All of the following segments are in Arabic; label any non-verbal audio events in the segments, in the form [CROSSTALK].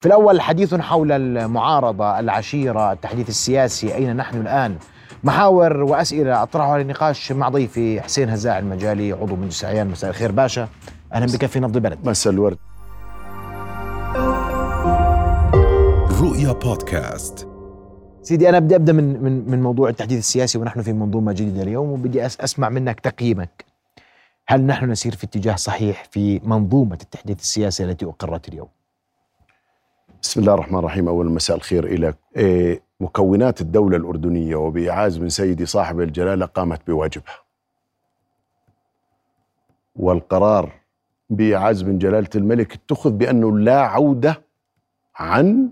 في الأول حديث حول المعارضة العشيرة التحديث السياسي أين نحن الآن؟ محاور وأسئلة أطرحها للنقاش مع ضيفي حسين هزاع المجالي عضو مجلس عيان مساء الخير. باشا أهلا بك في نبض البلد. مساء الورد. رؤيا بودكاست. سيدي أنا بدي أبدأ من من من موضوع التحديث السياسي ونحن في منظومة جديدة اليوم وبدي أس أسمع منك تقييمك. هل نحن نسير في اتجاه صحيح في منظومة التحديث السياسي التي أقرت اليوم؟ بسم الله الرحمن الرحيم. أول مساء الخير إلى إيه مكونات الدولة الأردنية وبإعاز من سيدي صاحب الجلالة قامت بواجبها. والقرار بإعاز من جلالة الملك اتخذ بأنه لا عودة عن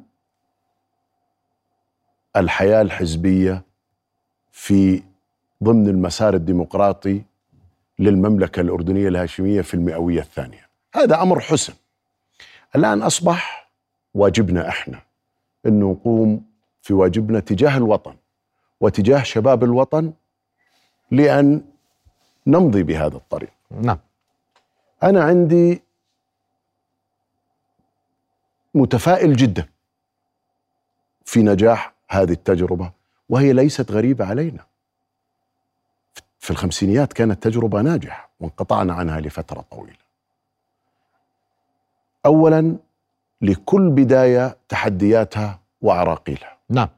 الحياة الحزبية في ضمن المسار الديمقراطي للمملكة الأردنية الهاشمية في المئوية الثانية. هذا أمر حسن. الآن أصبح واجبنا إحنا أن نقوم في واجبنا تجاه الوطن وتجاه شباب الوطن لأن نمضي بهذا الطريق. نعم. أنا عندي متفائل جدا في نجاح هذه التجربة وهي ليست غريبة علينا. في الخمسينيات كانت تجربة ناجحة وانقطعنا عنها لفترة طويلة. أولا لكل بداية تحدياتها وعراقيلها. نعم.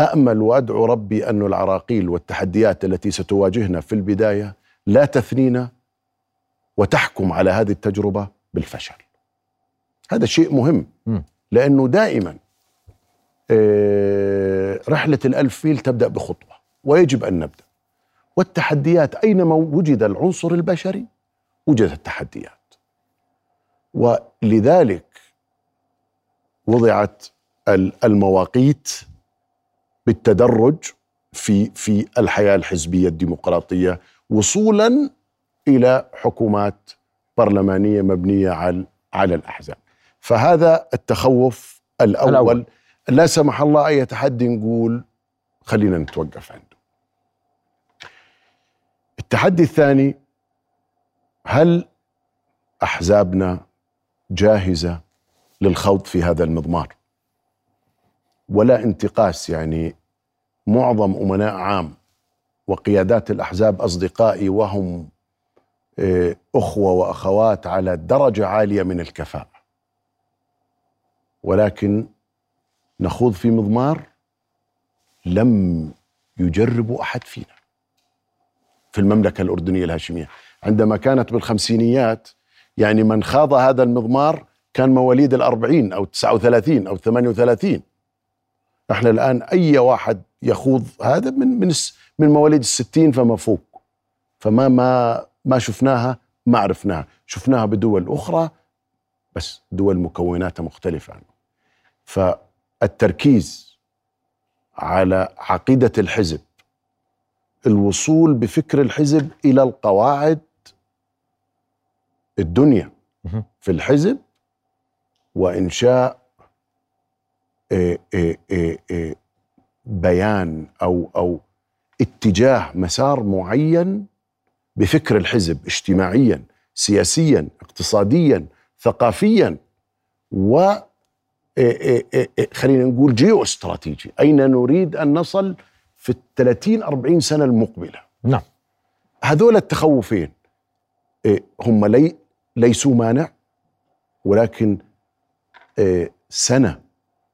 أأمل وأدعو ربي أن العراقيل والتحديات التي ستواجهنا في البداية لا تثنينا وتحكم على هذه التجربة بالفشل. هذا شيء مهم م. لأنه دائما آه، رحلة الألف ميل تبدأ بخطوة ويجب أن نبدأ. والتحديات أينما وجد العنصر البشري وجدت التحديات. ولذلك وضعت المواقيت بالتدرج في في الحياة الحزبية الديمقراطية وصولا إلى حكومات برلمانية مبنية على على الأحزاب. فهذا التخوف الأول, الأول. لا سمح الله أي تحدي نقول خلينا نتوقف عنده. التحدي الثاني هل أحزابنا جاهزة للخوض في هذا المضمار. ولا انتقاس يعني معظم أمناء عام وقيادات الأحزاب أصدقائي وهم آه، أخوة وأخوات على درجة عالية من الكفاءة. ولكن نخوض في مضمار لم يجربه أحد فينا. في المملكة الأردنية الهاشمية. عندما كانت بالخمسينيات يعني من خاض هذا المضمار كان مواليد الأربعين أو تسعة وثلاثين أو ثمانية وثلاثين. إحنا الآن أي واحد يخوض هذا من من من مواليد الستين فما فوق. فما ما ما شفناها ما عرفناها. شفناها بدول أخرى بس دول مكوناتها مختلفة عنه. فالتركيز على عقيدة الحزب الوصول بفكر الحزب إلى القواعد الدنيا في الحزب وانشاء إيه إيه إيه بيان أو أو اتجاه مسار معين بفكر الحزب اجتماعيا سياسيا اقتصاديا ثقافيا و خلينا نقول جيو استراتيجي أين نريد أن نصل في ال 30 40 سنة المقبلة؟ نعم. هذول التخوفين هم لي ليسوا مانع ولكن آه، سنة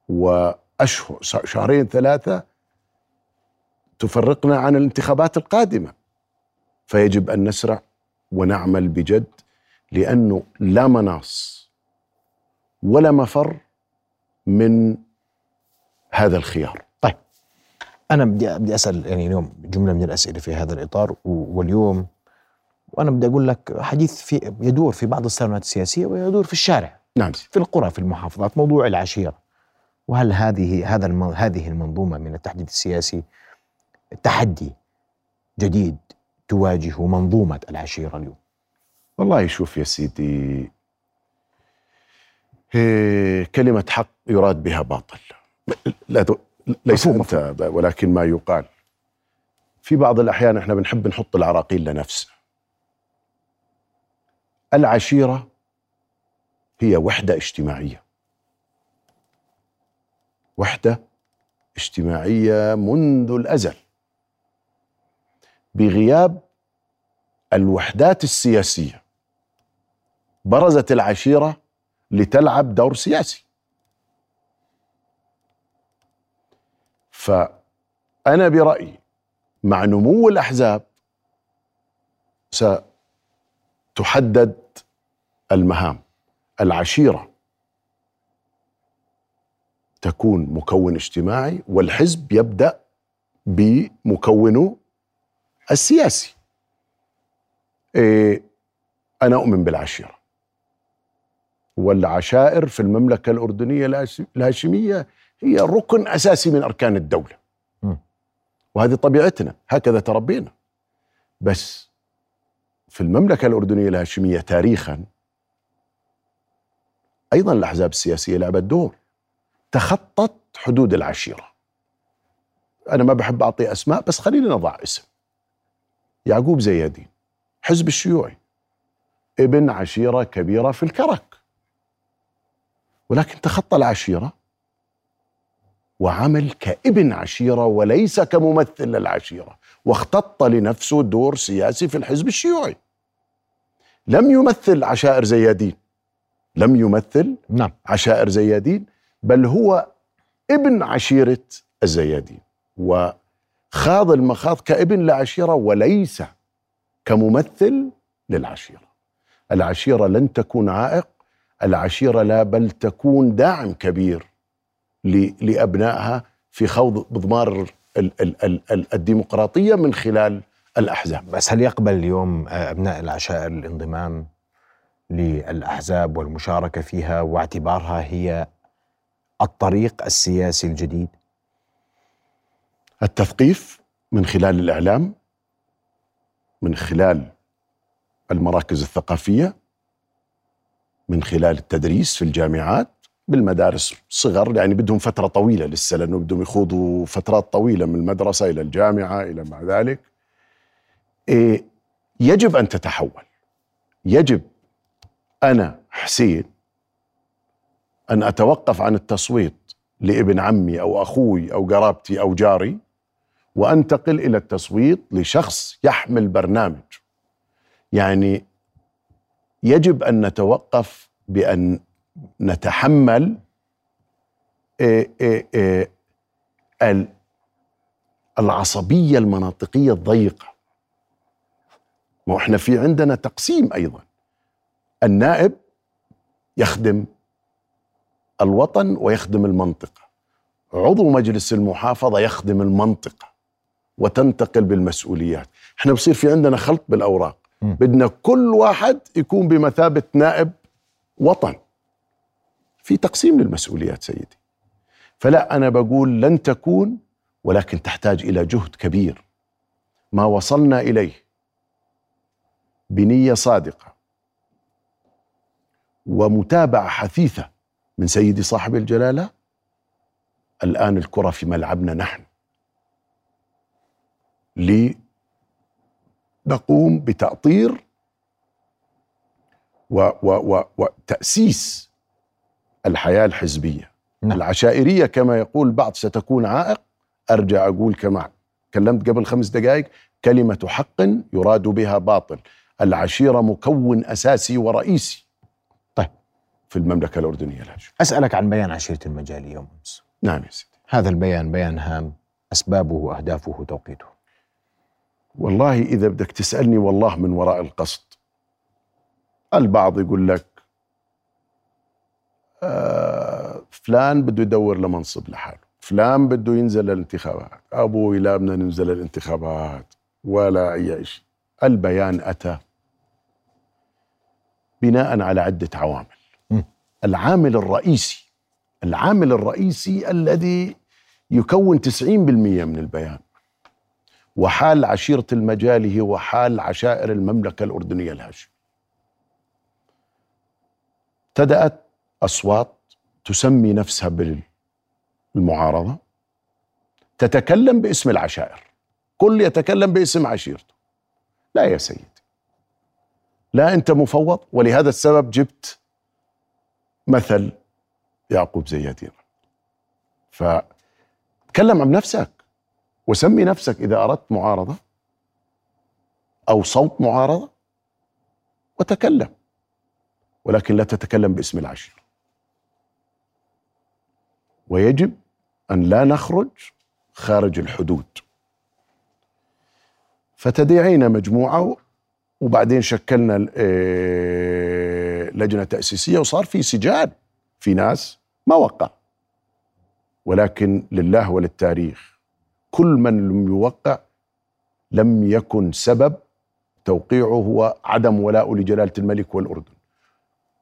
وأشهر شهرين ثلاثة تفرقنا عن الانتخابات القادمة. فيجب أن نسرع ونعمل بجد لأنه لا مناص ولا مفر من هذا الخيار. طيب أنا بدي بدي أسأل يعني اليوم جملة من الأسئلة في هذا الإطار واليوم وأنا بدي أقول لك حديث في يدور في بعض الصالونات السياسية ويدور في الشارع. نعم. في القرى في المحافظات موضوع العشيرة. وهل هذه هذا هذه المنظومة من التحديث السياسي تحدي جديد تواجه منظومة العشيرة اليوم؟ والله شوف يا سيدي كلمة حق يراد بها باطل. لا ليس أنت ولكن ما يقال. في بعض الأحيان إحنا بنحب نحط العراقيل لنفسنا. العشيرة هي وحدة اجتماعية. وحدة اجتماعية منذ الأزل. بغياب الوحدات السياسية برزت العشيرة لتلعب دور سياسي. فأنا برأيي مع نمو الأحزاب ستحدد المهام. العشيرة تكون مكون اجتماعي والحزب يبدأ بمكونه السياسي. إيه أنا أؤمن بالعشيرة والعشائر في المملكة الأردنية الهاشمية هي ركن أساسي من أركان الدولة. م. وهذه طبيعتنا هكذا تربينا. بس في المملكة الأردنية الهاشمية تاريخا أيضا الأحزاب السياسية لعبت دور. تخطت حدود العشيرة. أنا ما بحب أعطي أسماء بس خلينا نضع اسم. يعقوب زيادين حزب الشيوعي. ابن عشيرة كبيرة في الكرك. ولكن تخطى العشيرة وعمل كابن عشيرة وليس كممثل للعشيرة. واختط لنفسه دور سياسي في الحزب الشيوعي. لم يمثل عشائر زيادين. لم يمثل نعم. عشائر زيادين بل هو ابن عشيرة الزيادين. وخاض المخاض كابن لعشيرة وليس كممثل للعشيرة. العشيرة لن تكون عائق العشيرة لا بل تكون داعم كبير لأبنائها في خوض مضمار الديمقراطية من خلال الأحزاب. بس هل يقبل اليوم أبناء العشائر الانضمام؟ للأحزاب والمشاركة فيها واعتبارها هي الطريق السياسي الجديد. التثقيف من خلال الإعلام من خلال المراكز الثقافية من خلال التدريس في الجامعات بالمدارس صغر يعني بدهم فترة طويلة لسه لأنه بدهم يخوضوا فترات طويلة من المدرسة إلى الجامعة إلى ما ذلك. إيه يجب أن تتحول. يجب أنا حسين أن أتوقف عن التصويت لابن عمي أو أخوي أو قرابتي أو جاري وأنتقل إلى التصويت لشخص يحمل برنامج. يعني يجب أن نتوقف بأن نتحمل إيه إيه إيه العصبية المناطقية الضيقة. ما إحنا في عندنا تقسيم أيضا. النائب يخدم الوطن ويخدم المنطقة. عضو مجلس المحافظة يخدم المنطقة وتنتقل بالمسؤوليات. إحنا بصير في عندنا خلط بالأوراق. م. بدنا كل واحد يكون بمثابة نائب وطن. في تقسيم للمسؤوليات سيدي. فلا أنا بقول لن تكون ولكن تحتاج إلى جهد كبير. ما وصلنا إليه بنية صادقة. ومتابعة حثيثة من سيدي صاحب الجلالة. الآن الكرة في ملعبنا نحن. لنقوم بتأطير و و و وتأسيس الحياة الحزبية. نعم. العشائرية كما يقول البعض ستكون عائق. أرجع أقول كما كلمت قبل خمس دقائق كلمة حق يراد بها باطل. العشيرة مكون أساسي ورئيسي. في المملكة الأردنية الهاشمية أسألك عن بيان عشيرة المجالي يوم أمس. نعم يا سيدي. هذا البيان بيان هام أسبابه وأهدافه وتوقيته. والله إذا بدك تسألني والله من وراء القصد. البعض يقول لك آه فلان بده يدور لمنصب لحاله. فلان بده ينزل للانتخابات أبوي لا بدنا ننزل للانتخابات ولا أي شيء البيان أتى بناء على عدة عوامل. العامل الرئيسي العامل الرئيسي الذي يكون 90% من البيان. وحال عشيرة المجالي هو حال عشائر المملكة الأردنية الهاشمية. ابتدأت أصوات تسمي نفسها بالمعارضة. تتكلم باسم العشائر. كل يتكلم باسم عشيرته. لا يا سيدي. لا أنت مفوض. ولهذا السبب جبت مثل يعقوب زيادين فتكلم عن نفسك وسمي نفسك إذا أردت معارضة أو صوت معارضة وتكلم ولكن لا تتكلم باسم العشيره ويجب أن لا نخرج خارج الحدود. فتدعينا مجموعة وبعدين شكلنا آه، لجنة تأسيسية وصار في سجال في ناس ما وقع. ولكن لله وللتاريخ كل من لم يوقع لم يكن سبب توقيعه هو عدم ولاء لجلالة الملك والأردن.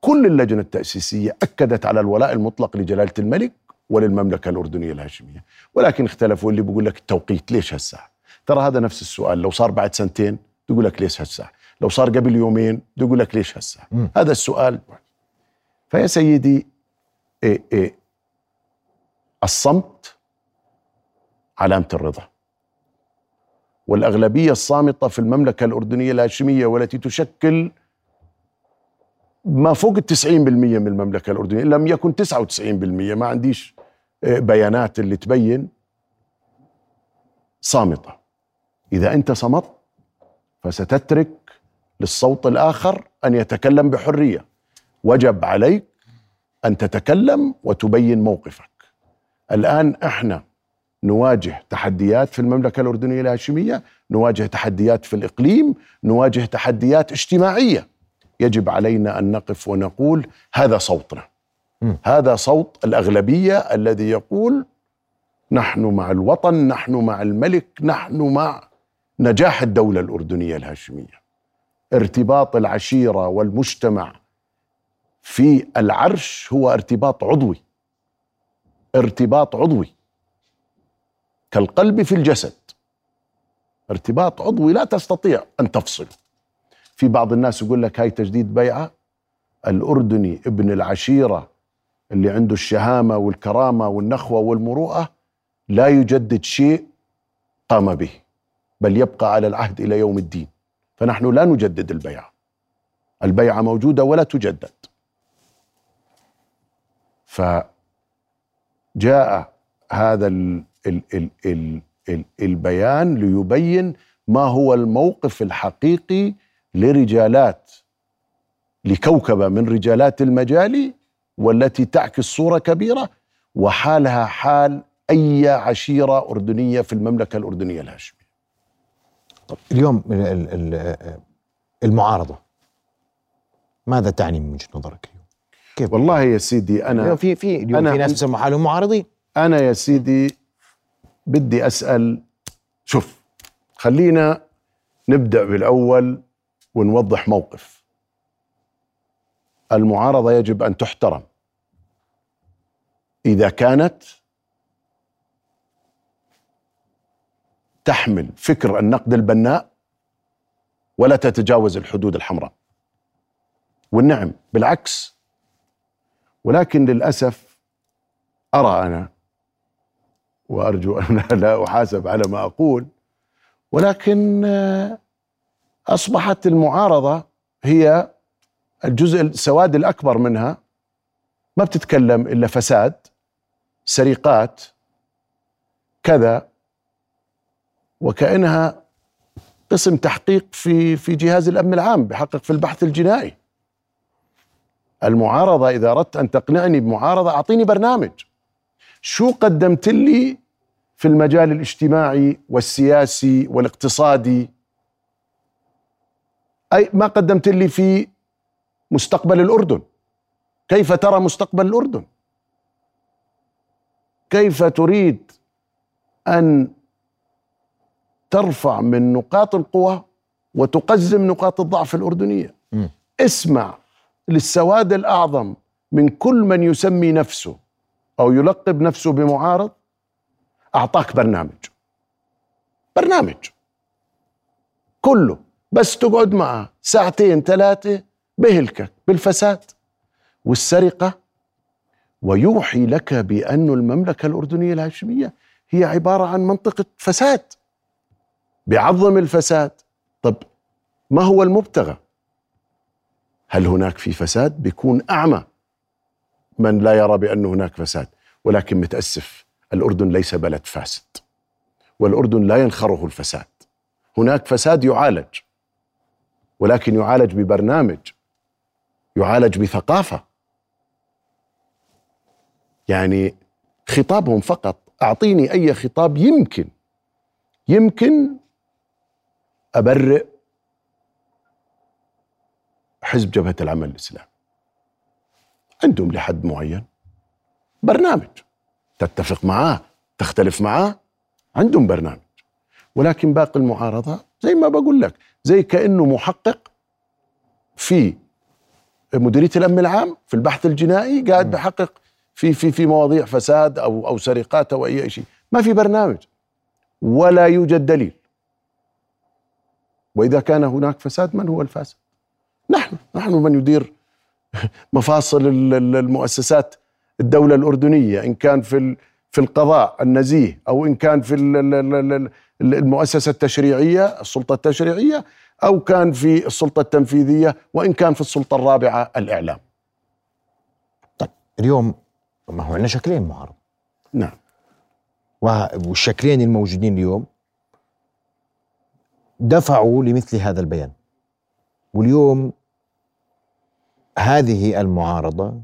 كل اللجنة التأسيسية أكدت على الولاء المطلق لجلالة الملك وللمملكة الأردنية الهاشمية. ولكن اختلفوا اللي بيقول لك التوقيت ليش هالساعه ترى هذا نفس السؤال. لو صار بعد سنتين بيقول لك ليش هالساعه لو صار قبل يومين بيقول لك ليش مم. هذا السؤال. فيا سيدي إيه إيه الصمت علامة الرضا. والأغلبية الصامتة في المملكة الأردنية الهاشمية والتي تشكل ما فوق التسعين بالمية من المملكة الأردنية لم يكن تسعة وتسعين بالمية ما عنديش آه، بيانات اللي تبين صامتة. إذا أنت صمت فستترك للصوت الآخر أن يتكلم بحرية. وجب عليك أن تتكلم وتبين موقفك. الآن إحنا نواجه تحديات في المملكة الأردنية الهاشمية نواجه تحديات في الإقليم نواجه تحديات اجتماعية. يجب علينا أن نقف ونقول هذا صوتنا. م. هذا صوت الأغلبية الذي يقول نحن مع الوطن نحن مع الملك نحن مع نجاح الدولة الأردنية الهاشمية. ارتباط العشيرة والمجتمع في العرش هو ارتباط عضوي. ارتباط عضوي. كالقلب في الجسد. ارتباط عضوي لا تستطيع أن تفصله في بعض الناس يقول لك هاي تجديد بيعة. الأردني ابن العشيرة اللي عنده الشهامة والكرامة والنخوة والمروءة لا يجدد شيء قام به بل يبقى على العهد إلى يوم الدين. فنحن لا نجدد البيعة البيعة موجودة ولا تجدد. فجاء هذا ال ال ال ال ال البيان ليبين ما هو الموقف الحقيقي لرجالات لكوكبه من رجالات المجال والتي تعكس صورة كبيرة وحالها حال أي عشيرة أردنية في المملكة الأردنية الهاشميه. اليوم ال- ال- ال- المعارضة ماذا تعني من وجهة نظرك اليوم؟ كيف والله يا سيدي اليوم أنا في في اليوم أنا- في ناس يسموا حالهم معارضين أنا يا سيدي بدي أسأل شوف خلينا نبدأ بالأول ونوضح موقف. المعارضة يجب أن تحترم إذا كانت تحمل فكر النقد البناء ولا تتجاوز الحدود الحمراء. والنعم بالعكس. ولكن للأسف أرى أنا وأرجو أن [LAUGHS] لا أحاسب على ما أقول ولكن آه، أصبحت المعارضة هي الجزء السواد الأكبر منها. ما بتتكلم إلا فساد سرقات كذا. وكأنها قسم تحقيق في في جهاز الأمن العام بحقق في البحث الجنائي. المعارضة إذا أردت أن تقنعني بمعارضة أعطيني برنامج. شو قدمت لي في المجال الاجتماعي والسياسي والاقتصادي؟ أي ما قدمت لي في مستقبل الأردن؟ كيف ترى مستقبل الأردن؟ كيف تريد أن ترفع من نقاط القوة وتقزم نقاط الضعف الأردنية. مم. اسمع للسواد الأعظم من كل من يسمي نفسه أو يلقب نفسه بمعارض أعطاك برنامج. برنامج. كله. بس تقعد معه ساعتين ثلاثة بهلكك بالفساد. والسرقة ويوحي لك بأن المملكة الأردنية الهاشمية هي عبارة عن منطقة فساد. بيعظم الفساد. طب ما هو المبتغى؟ هل هناك في فساد بيكون أعمى؟ من لا يرى بأن هناك فساد ولكن متأسف الأردن ليس بلد فاسد والأردن لا ينخره الفساد. هناك فساد يعالج ولكن يعالج ببرنامج يعالج بثقافة. يعني خطابهم فقط أعطيني أي خطاب يمكن يمكن أبرئ حزب جبهة العمل الإسلامي. عندهم لحد معين برنامج تتفق معاه تختلف معاه عندهم برنامج. ولكن باقي المعارضة زي ما بقول لك زي كأنه محقق في مديرية الأمن العام في البحث الجنائي قاعد بحقق في في في مواضيع فساد أو أو سرقات أو أي شيء. ما في برنامج. ولا يوجد دليل. وإذا كان هناك فساد من هو الفاسد؟ نحن. نحن من يدير [LAUGHS] مفاصل المؤسسات الدولة الأردنية إن كان في في القضاء النزيه أو إن كان في المؤسسة التشريعية السلطة التشريعية أو كان في السلطة التنفيذية وإن كان في السلطة الرابعة الإعلام. طيب اليوم ما هو عندنا شكلين معارضة نعم. والشكلين الموجودين اليوم دفعوا لمثل هذا البيان. واليوم هذه المعارضة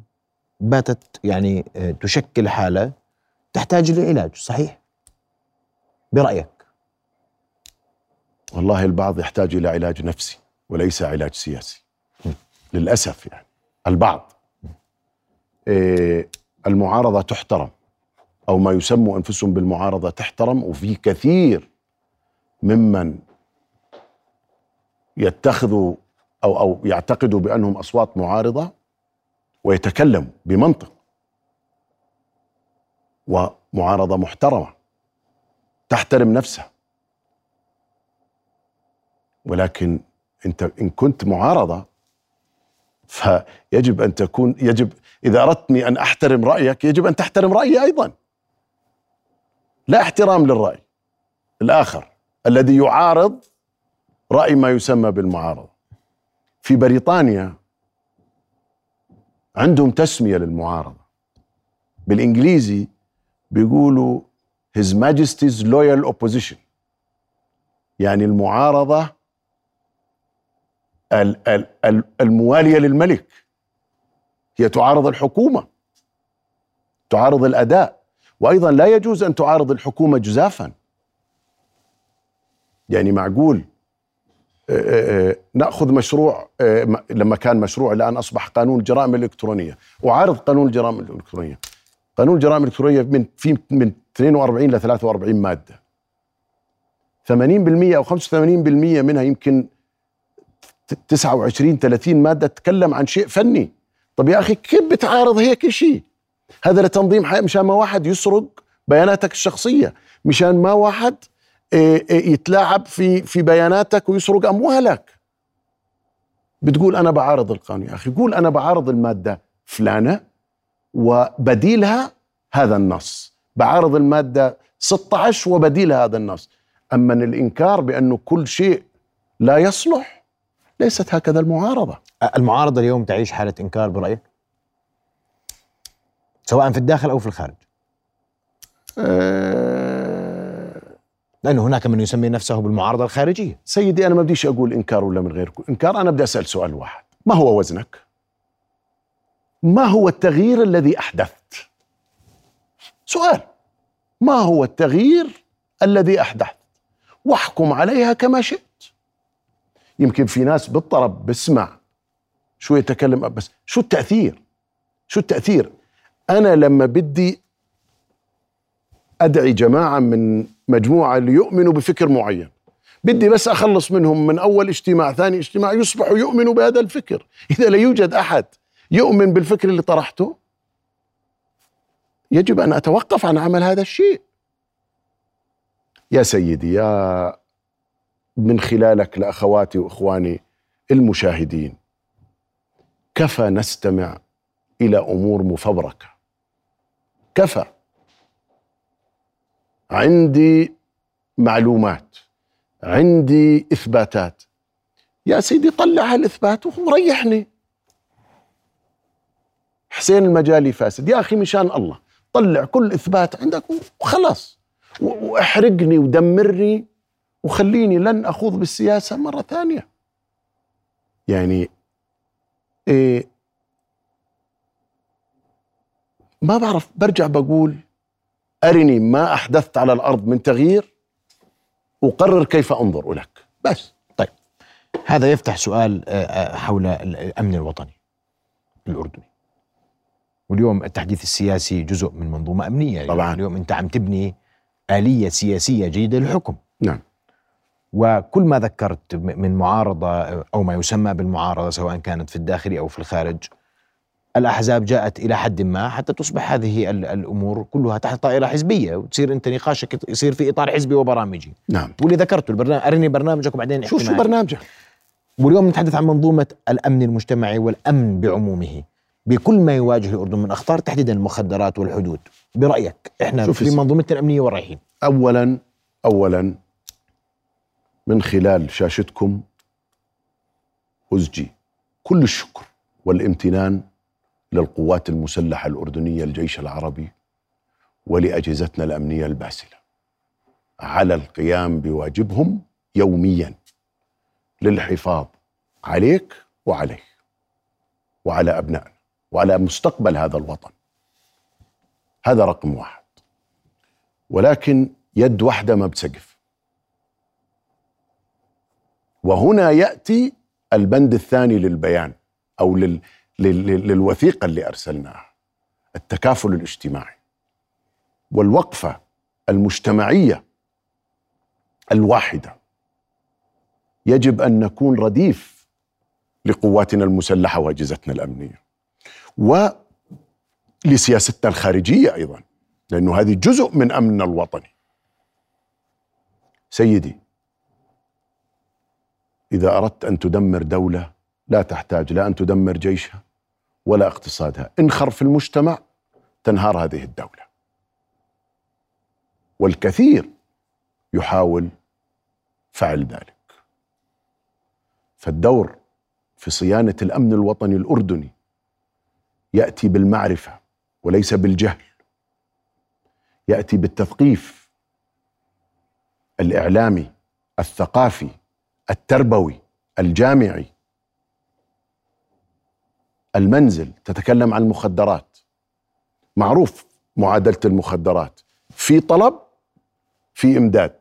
باتت يعني آه، تشكل حالة تحتاج لعلاج صحيح؟ برأيك؟ والله البعض يحتاج إلى علاج نفسي وليس علاج سياسي. للأسف يعني البعض. إيه المعارضة تحترم أو ما يسموا أنفسهم بالمعارضة تحترم وفي كثير ممن يتخذوا أو أو يعتقدوا بأنهم أصوات معارضة ويتكلموا بمنطق ومعارضة محترمة تحترم نفسها. ولكن أنت إن كنت معارضة فيجب أن تكون يجب إذا اردتني أن أحترم رأيك يجب أن تحترم رأيي أيضا. لا احترام للرأي الآخر الذي يعارض رأي ما يسمى بالمعارضة. في بريطانيا عندهم تسمية للمعارضة. بالإنجليزي بيقولوا His Majesty's Loyal Opposition. يعني المعارضة الموالية للملك. هي تعارض الحكومة. تعارض الأداء. وأيضا لا يجوز أن تعارض الحكومة جزافا. يعني معقول؟ نأخذ مشروع لما كان مشروع الآن أصبح قانون الجرائم الالكترونيه أعارض قانون الجرائم الإلكترونية. قانون الجرائم الإلكترونية من في من 42 ل 43 مادة. 80% أو 85% منها يمكن 29 30 مادة تتكلم عن شيء فني. طب يا أخي كيف بتعارض هيك شيء؟ هذا لتنظيم حياة مشان ما واحد يسرق بياناتك الشخصية مشان ما واحد آه، آه، يتلاعب في في بياناتك ويسرق أموالك. بتقول أنا بعارض القانون يا أخي. قول أنا بعارض المادة فلانة وبديلها هذا النص. بعارض المادة 16 وبديلها هذا النص. أما الإنكار بأنه كل شيء لا يصلح ليست هكذا المعارضة. المعارضة اليوم تعيش حالة إنكار برأيك؟ سواء في الداخل أو في الخارج؟ أه لأنه هناك من يسمي نفسه بالمعارضة الخارجية سيدي أنا ما بديش أقول إنكار ولا من غير إنكار أنا بدي أسأل سؤال واحد ما هو وزنك؟ ما هو التغيير الذي أحدثت؟ سؤال ما هو التغيير الذي أحدثت؟ واحكم عليها كما شئت يمكن في ناس بالطرب بسمع شو يتكلم بس شو التأثير شو التأثير أنا لما بدي أدعي جماعة من مجموعة ليؤمنوا بفكر معين. بدي بس أخلص منهم من أول اجتماع ثاني اجتماع يصبحوا يؤمنوا بهذا الفكر. إذا لا يوجد أحد يؤمن بالفكر اللي طرحته يجب أن أتوقف عن عمل هذا الشيء. يا سيدي يا من خلالك لأخواتي وإخواني المشاهدين كفى نستمع إلى أمور مفبركة؟ كفى عندي معلومات عندي إثباتات. يا سيدي طلع هالاثبات وريحني حسين المجالي فاسد. يا أخي مشان الله طلع كل إثبات عندك وخلاص. وأحرقني ودمرني وخليني لن أخوض بالسياسة مرة ثانية. يعني إيه ما بعرف برجع بقول أرني ما أحدثت على الأرض من تغيير وقرر كيف أنظر لك بس. هذا يفتح سؤال آه، آه، حول الأمن الوطني الأردني. واليوم التحديث السياسي جزء من منظومة أمنية. طبعاً. اليوم أنت عم تبني آلية سياسية جيدة للحكم. نعم. وكل ما ذكرت من معارضة أو ما يسمى بالمعارضة سواء كانت في الداخل أو في الخارج الأحزاب جاءت إلى حد ما حتى تصبح هذه ال- الأمور كلها تحت طائرة حزبية وتصير أنت نقاشك يصير في إطار حزبي وبرامجي. نعم. واللي ذكرته البرنامج ارني برنامجك وبعدين شو شو. برنامجك؟ واليوم نتحدث عن منظومة الأمن المجتمعي والأمن بعمومه. بكل ما يواجه الأردن من أخطار تحديدا المخدرات والحدود. برأيك إحنا في. منظومتنا الأمنية وين رايحين؟ اولا اولا من خلال شاشتكم ازجي كل الشكر والامتنان للقوات المسلحة الأردنية الجيش العربي ولأجهزتنا الأمنية الباسلة على القيام بواجبهم يوميا للحفاظ عليك وعليك وعلى أبنائنا وعلى مستقبل هذا الوطن. هذا رقم واحد. ولكن يد واحدة ما بتسقف. وهنا يأتي البند الثاني للبيان أو لل... لل... لل- للوثيقة اللي أرسلناها التكافل الاجتماعي والوقفة المجتمعية الواحدة. يجب أن نكون رديف لقواتنا المسلحة وأجهزتنا الأمنية ولسياستنا الخارجية أيضا لأنه هذه جزء من أمننا الوطني. سيدي إذا أردت أن تدمر دولة لا تحتاج لا أن تدمر جيشها ولا اقتصادها. انخر في المجتمع تنهار هذه الدولة. والكثير يحاول فعل ذلك. فالدور في صيانة الأمن الوطني الأردني يأتي بالمعرفة وليس بالجهل. يأتي بالتثقيف الإعلامي الثقافي التربوي الجامعي المنزل تتكلم عن المخدرات. معروف معادلة المخدرات. في طلب في إمداد.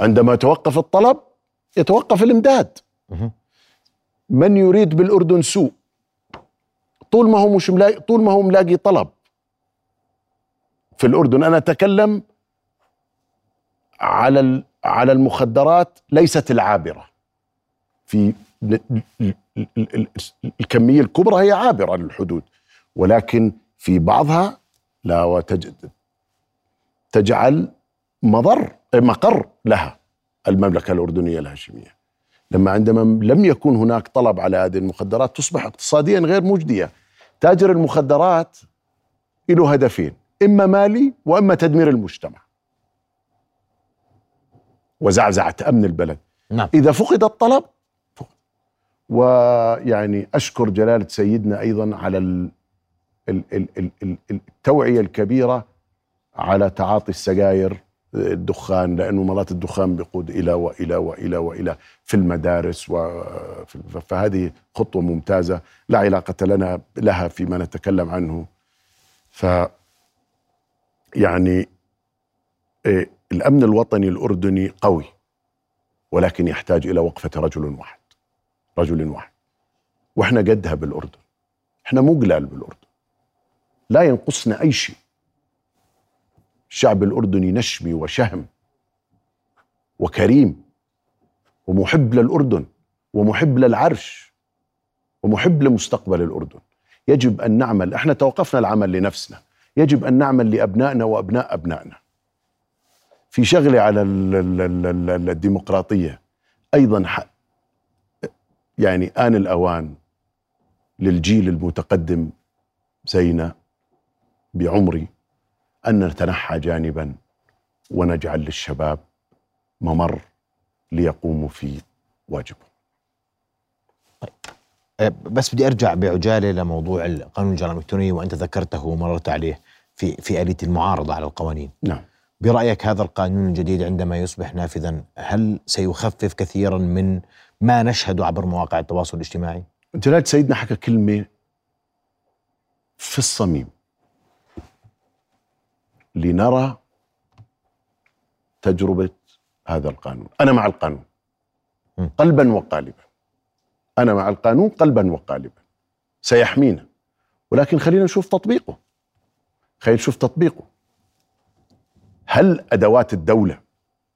عندما يتوقف الطلب يتوقف الإمداد. من يريد بالأردن سوء؟ طول ما هو مش ملاقي طول ما هو ملاقي طلب. في الأردن أنا أتكلم على على المخدرات ليست العابرة. في الكمية الكبرى هي عابرة للحدود ولكن في بعضها لا وتج تجعل مضر مقر لها المملكة الأردنية الهاشمية. لما عندما لم يكن هناك طلب على هذه المخدرات تصبح اقتصاديا غير مجدية. تاجر المخدرات له هدفين إما مالي وإما تدمير المجتمع. وزعزعة أمن البلد. نعم. إذا فقد الطلب. ويعني أشكر جلالة سيدنا أيضا على ال ال ال ال ال التوعية الكبيرة على تعاطي السجاير الدخان لأنه مرات الدخان بيقود إلى وإلى وإلى وإلى في المدارس وفي- فهذه خطوة ممتازة لا علاقة لنا لها فيما نتكلم عنه. ف يعني إيه، الأمن الوطني الأردني قوي ولكن يحتاج إلى وقفة رجل واحد. رجل واحد. وإحنا قدها بالأردن. إحنا مو قلال بالأردن. لا ينقصنا أي شيء. الشعب الأردني نشمي وشهم وكريم ومحب للأردن ومحب للعرش ومحب لمستقبل الأردن. يجب أن نعمل إحنا توقفنا العمل لنفسنا. يجب أن نعمل لأبنائنا وأبناء أبنائنا. في شغله على ال- ال- ال- ال- الديمقراطية أيضا يعني آن الأوان للجيل المتقدم زينا بعمري أن نتنحى جانبا ونجعل للشباب ممر ليقوموا في واجبهم. أه، بس بدي أرجع بعجالة لموضوع القانون الجرائم الإلكترونية وأنت ذكرته ومررت عليه في في آلية المعارضة على القوانين. نعم. برأيك هذا القانون الجديد عندما يصبح نافذا هل سيخفف كثيرا من ما نشهد عبر مواقع التواصل الاجتماعي؟ جلالة سيدنا حكى كلمة في الصميم. لنرى تجربة هذا القانون. أنا مع القانون. قلبا وقالبا. أنا مع القانون قلبا وقالبا. سيحمينا. ولكن خلينا نشوف تطبيقه. خلينا نشوف تطبيقه. هل أدوات الدولة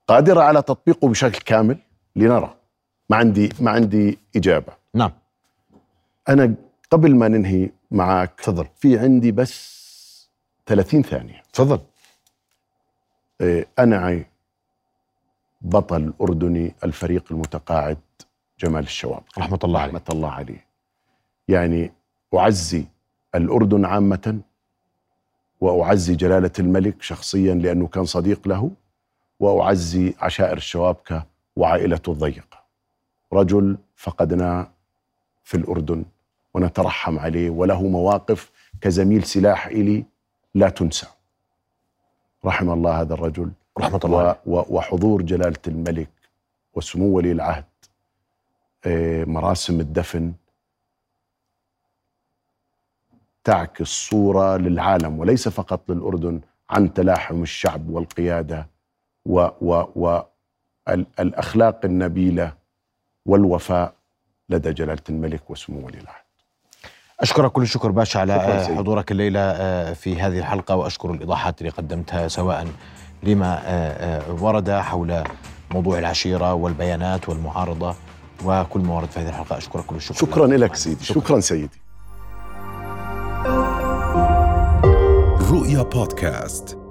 قادرة على تطبيقه بشكل كامل؟ لنرى. ما عندي ما عندي إجابة. نعم. أنا قبل ما ننهي معك تفضل. في عندي بس 30 ثانية. تفضل. إيه، أنا عي بطل أردني الفريق المتقاعد جمال الشواب. رحمة الله عليه. رحمة الله عليه. يعني أعزي الأردن عامة وأعزي جلالة الملك شخصيا لأنه كان صديق له وأعزي عشائر الشوابكة وعائلته الضيقة. رجل فقدناه في الأردن ونترحم عليه وله مواقف كزميل سلاح إلي لا تنسى. رحم الله هذا الرجل رحمة الله وحضور جلالة الملك وسمو ولي العهد آه، مراسم الدفن تعكس صورة للعالم وليس فقط للأردن عن تلاحم الشعب والقيادة و و و ال- الأخلاق النبيلة والوفاء لدى جلالة الملك وسمو ولي العهد. أشكرك كل الشكر باشا على شكراً. حضورك الليلة آه، في هذه الحلقة وأشكر الإيضاحات اللي قدمتها سواء لما آه، آه، ورد حول موضوع العشيرة والبيانات والمعارضة وكل ما ورد في هذه الحلقة. أشكرك كل الشكر. شكرا لك سيدي. شكرا سيدي. رؤيا بودكاست.